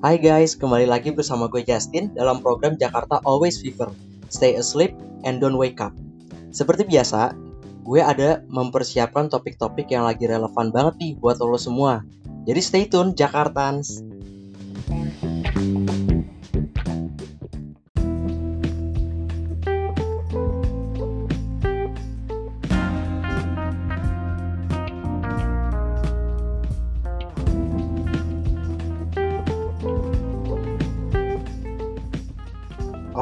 Hai guys, kembali lagi bersama gue Justin dalam program Jakarta Always Fever. Stay asleep and don't wake up. Seperti biasa, gue ada mempersiapkan topik-topik yang lagi relevan banget nih buat lo semua. Jadi stay tune Jakartans.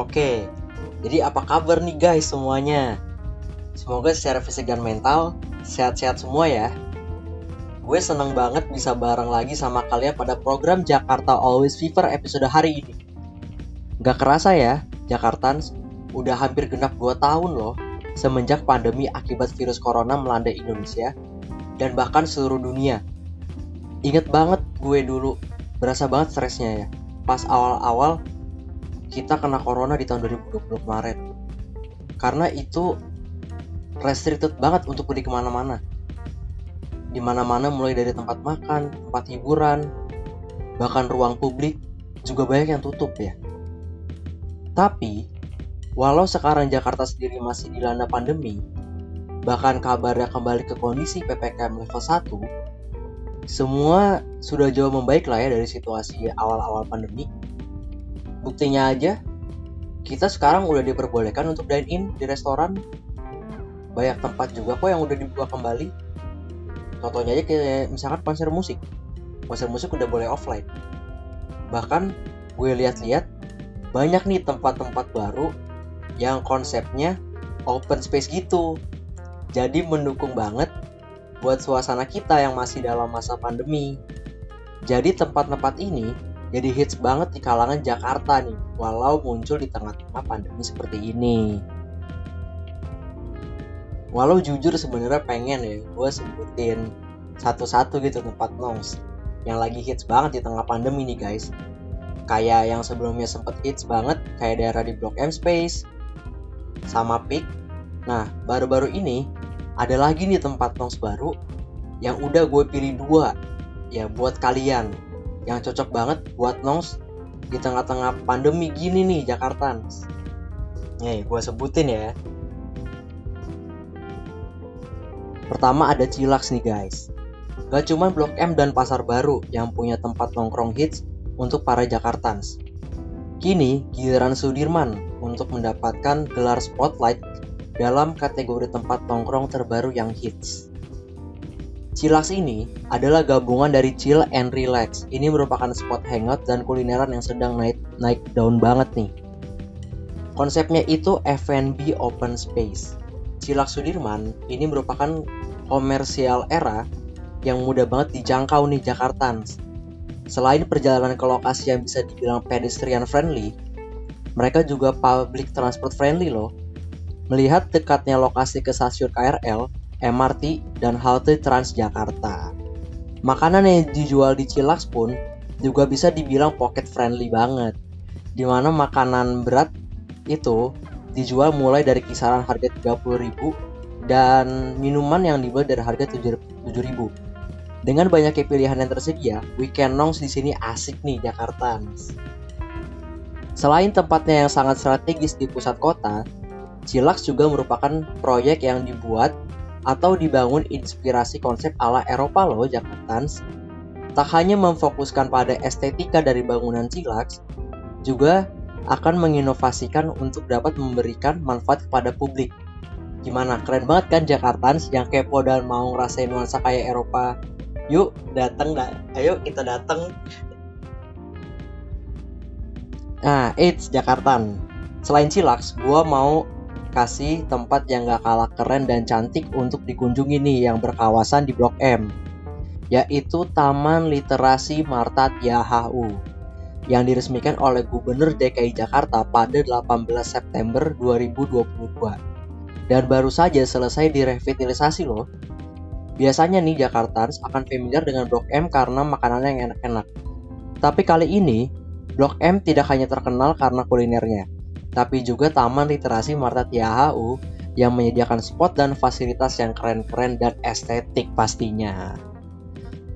Oke, jadi apa kabar nih guys semuanya? Semoga secara fisik dan mental sehat-sehat semua ya. Gue seneng banget bisa bareng lagi sama kalian pada program Jakarta Always Fever episode hari ini. Gak kerasa ya, Jakartans udah hampir genap 2 tahun loh semenjak pandemi akibat virus corona melanda Indonesia dan bahkan seluruh dunia. Ingat banget gue dulu, berasa banget stresnya ya. Pas awal-awal kita kena corona di tahun 2020 kemarin. Karena itu restricted banget untuk pergi ke mana-mana. Di mana-mana mulai dari tempat makan, tempat hiburan, bahkan ruang publik juga banyak yang tutup ya. Tapi, walau sekarang Jakarta sendiri masih dilanda pandemi, bahkan kabarnya kembali ke kondisi PPKM level 1, semua sudah jauh membaik lah ya dari situasi awal-awal pandemi Buktinya aja, kita sekarang udah diperbolehkan untuk dine in di restoran. Banyak tempat juga kok yang udah dibuka kembali. Contohnya aja kayak misalkan konser musik. Konser musik udah boleh offline. Bahkan gue lihat-lihat banyak nih tempat-tempat baru yang konsepnya open space gitu. Jadi mendukung banget buat suasana kita yang masih dalam masa pandemi. Jadi tempat-tempat ini jadi hits banget di kalangan Jakarta nih, walau muncul di tengah-tengah pandemi seperti ini. Walau jujur sebenarnya pengen ya, gue sebutin satu-satu gitu tempat nongs yang lagi hits banget di tengah pandemi nih guys. Kayak yang sebelumnya sempet hits banget, kayak daerah di Blok M Space, sama Peak. Nah, baru-baru ini ada lagi nih tempat nongs baru yang udah gue pilih dua ya buat kalian yang cocok banget buat nongs di tengah-tengah pandemi gini nih Jakarta. Nih, gue sebutin ya. Pertama ada Cilax nih guys. Gak cuma Blok M dan Pasar Baru yang punya tempat nongkrong hits untuk para Jakartans. Kini giliran Sudirman untuk mendapatkan gelar spotlight dalam kategori tempat nongkrong terbaru yang hits. Chillax ini adalah gabungan dari chill and relax. Ini merupakan spot hangout dan kulineran yang sedang naik naik daun banget nih. Konsepnya itu F&B open space. Chillax Sudirman ini merupakan komersial era yang mudah banget dijangkau nih Jakartans. Selain perjalanan ke lokasi yang bisa dibilang pedestrian friendly, mereka juga public transport friendly loh. Melihat dekatnya lokasi ke stasiun KRL, MRT, dan halte Transjakarta. Makanan yang dijual di Cilax pun juga bisa dibilang pocket friendly banget. Di mana makanan berat itu dijual mulai dari kisaran harga 30.000 dan minuman yang dibuat dari harga 7.000. Dengan banyaknya pilihan yang tersedia, weekend nongs di sini asik nih Jakarta. Selain tempatnya yang sangat strategis di pusat kota, Cilax juga merupakan proyek yang dibuat atau dibangun inspirasi konsep ala Eropa loh Jakartans. Tak hanya memfokuskan pada estetika dari bangunan Cilax, juga akan menginovasikan untuk dapat memberikan manfaat kepada publik. Gimana? Keren banget kan Jakartans yang kepo dan mau ngerasain nuansa kayak Eropa? Yuk, datang dah. Ayo kita datang. Nah, it's Jakartan. Selain Cilax, gua mau kasih tempat yang gak kalah keren dan cantik untuk dikunjungi nih yang berkawasan di Blok M yaitu Taman Literasi Marta Tiahahu yang diresmikan oleh Gubernur DKI Jakarta pada 18 September 2022 dan baru saja selesai direvitalisasi loh. Biasanya nih Jakartans akan familiar dengan Blok M karena makanannya yang enak-enak. Tapi kali ini, Blok M tidak hanya terkenal karena kulinernya, tapi juga Taman Literasi Marta Tiahau yang menyediakan spot dan fasilitas yang keren-keren dan estetik pastinya.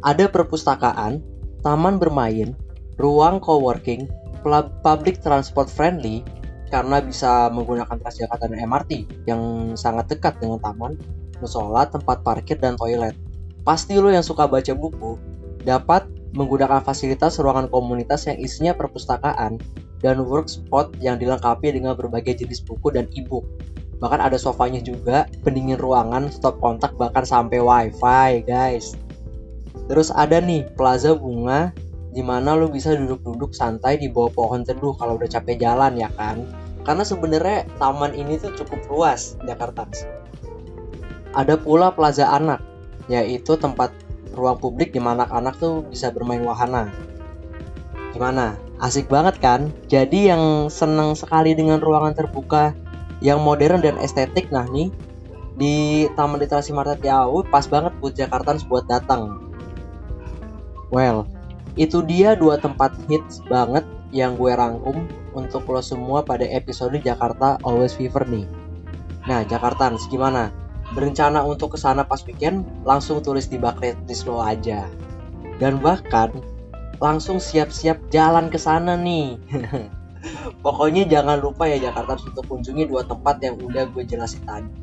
Ada perpustakaan, taman bermain, ruang coworking public transport friendly karena bisa menggunakan Transjakarta dan MRT yang sangat dekat dengan taman, musola, tempat parkir, dan toilet. Pasti lo yang suka baca buku dapat menggunakan fasilitas ruangan komunitas yang isinya perpustakaan dan workspot yang dilengkapi dengan berbagai jenis buku dan e-book. Bahkan ada sofanya juga, pendingin ruangan, stop kontak, bahkan sampai wifi guys. Terus ada nih plaza bunga di mana lo bisa duduk-duduk santai di bawah pohon teduh kalau udah capek jalan ya kan. Karena sebenarnya taman ini tuh cukup luas Jakarta. Ada pula plaza anak, yaitu tempat ruang publik di mana anak-anak tuh bisa bermain wahana. Gimana? Asik banget kan? Jadi yang senang sekali dengan ruangan terbuka yang modern dan estetik nah nih di Taman Literasi Marta Tiawu pas banget buat Jakarta buat datang. Well, itu dia dua tempat hits banget yang gue rangkum untuk lo semua pada episode Jakarta Always Fever nih. Nah, Jakarta gimana? berencana untuk ke sana pas weekend, langsung tulis di bucket list lo aja. Dan bahkan langsung siap-siap jalan ke sana nih. Pokoknya jangan lupa ya Jakarta untuk kunjungi dua tempat yang udah gue jelasin tadi.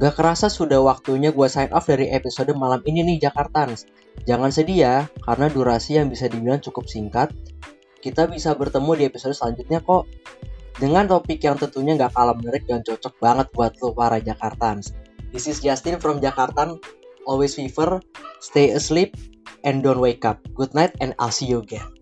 Gak kerasa sudah waktunya gue sign off dari episode malam ini nih Jakartans. Jangan sedih ya, karena durasi yang bisa dibilang cukup singkat. Kita bisa bertemu di episode selanjutnya kok. Dengan topik yang tentunya gak kalah menarik dan cocok banget buat lo para Jakartans. This is Justin from Jakarta. Always fever, stay asleep, and don't wake up. Good night and I'll see you again.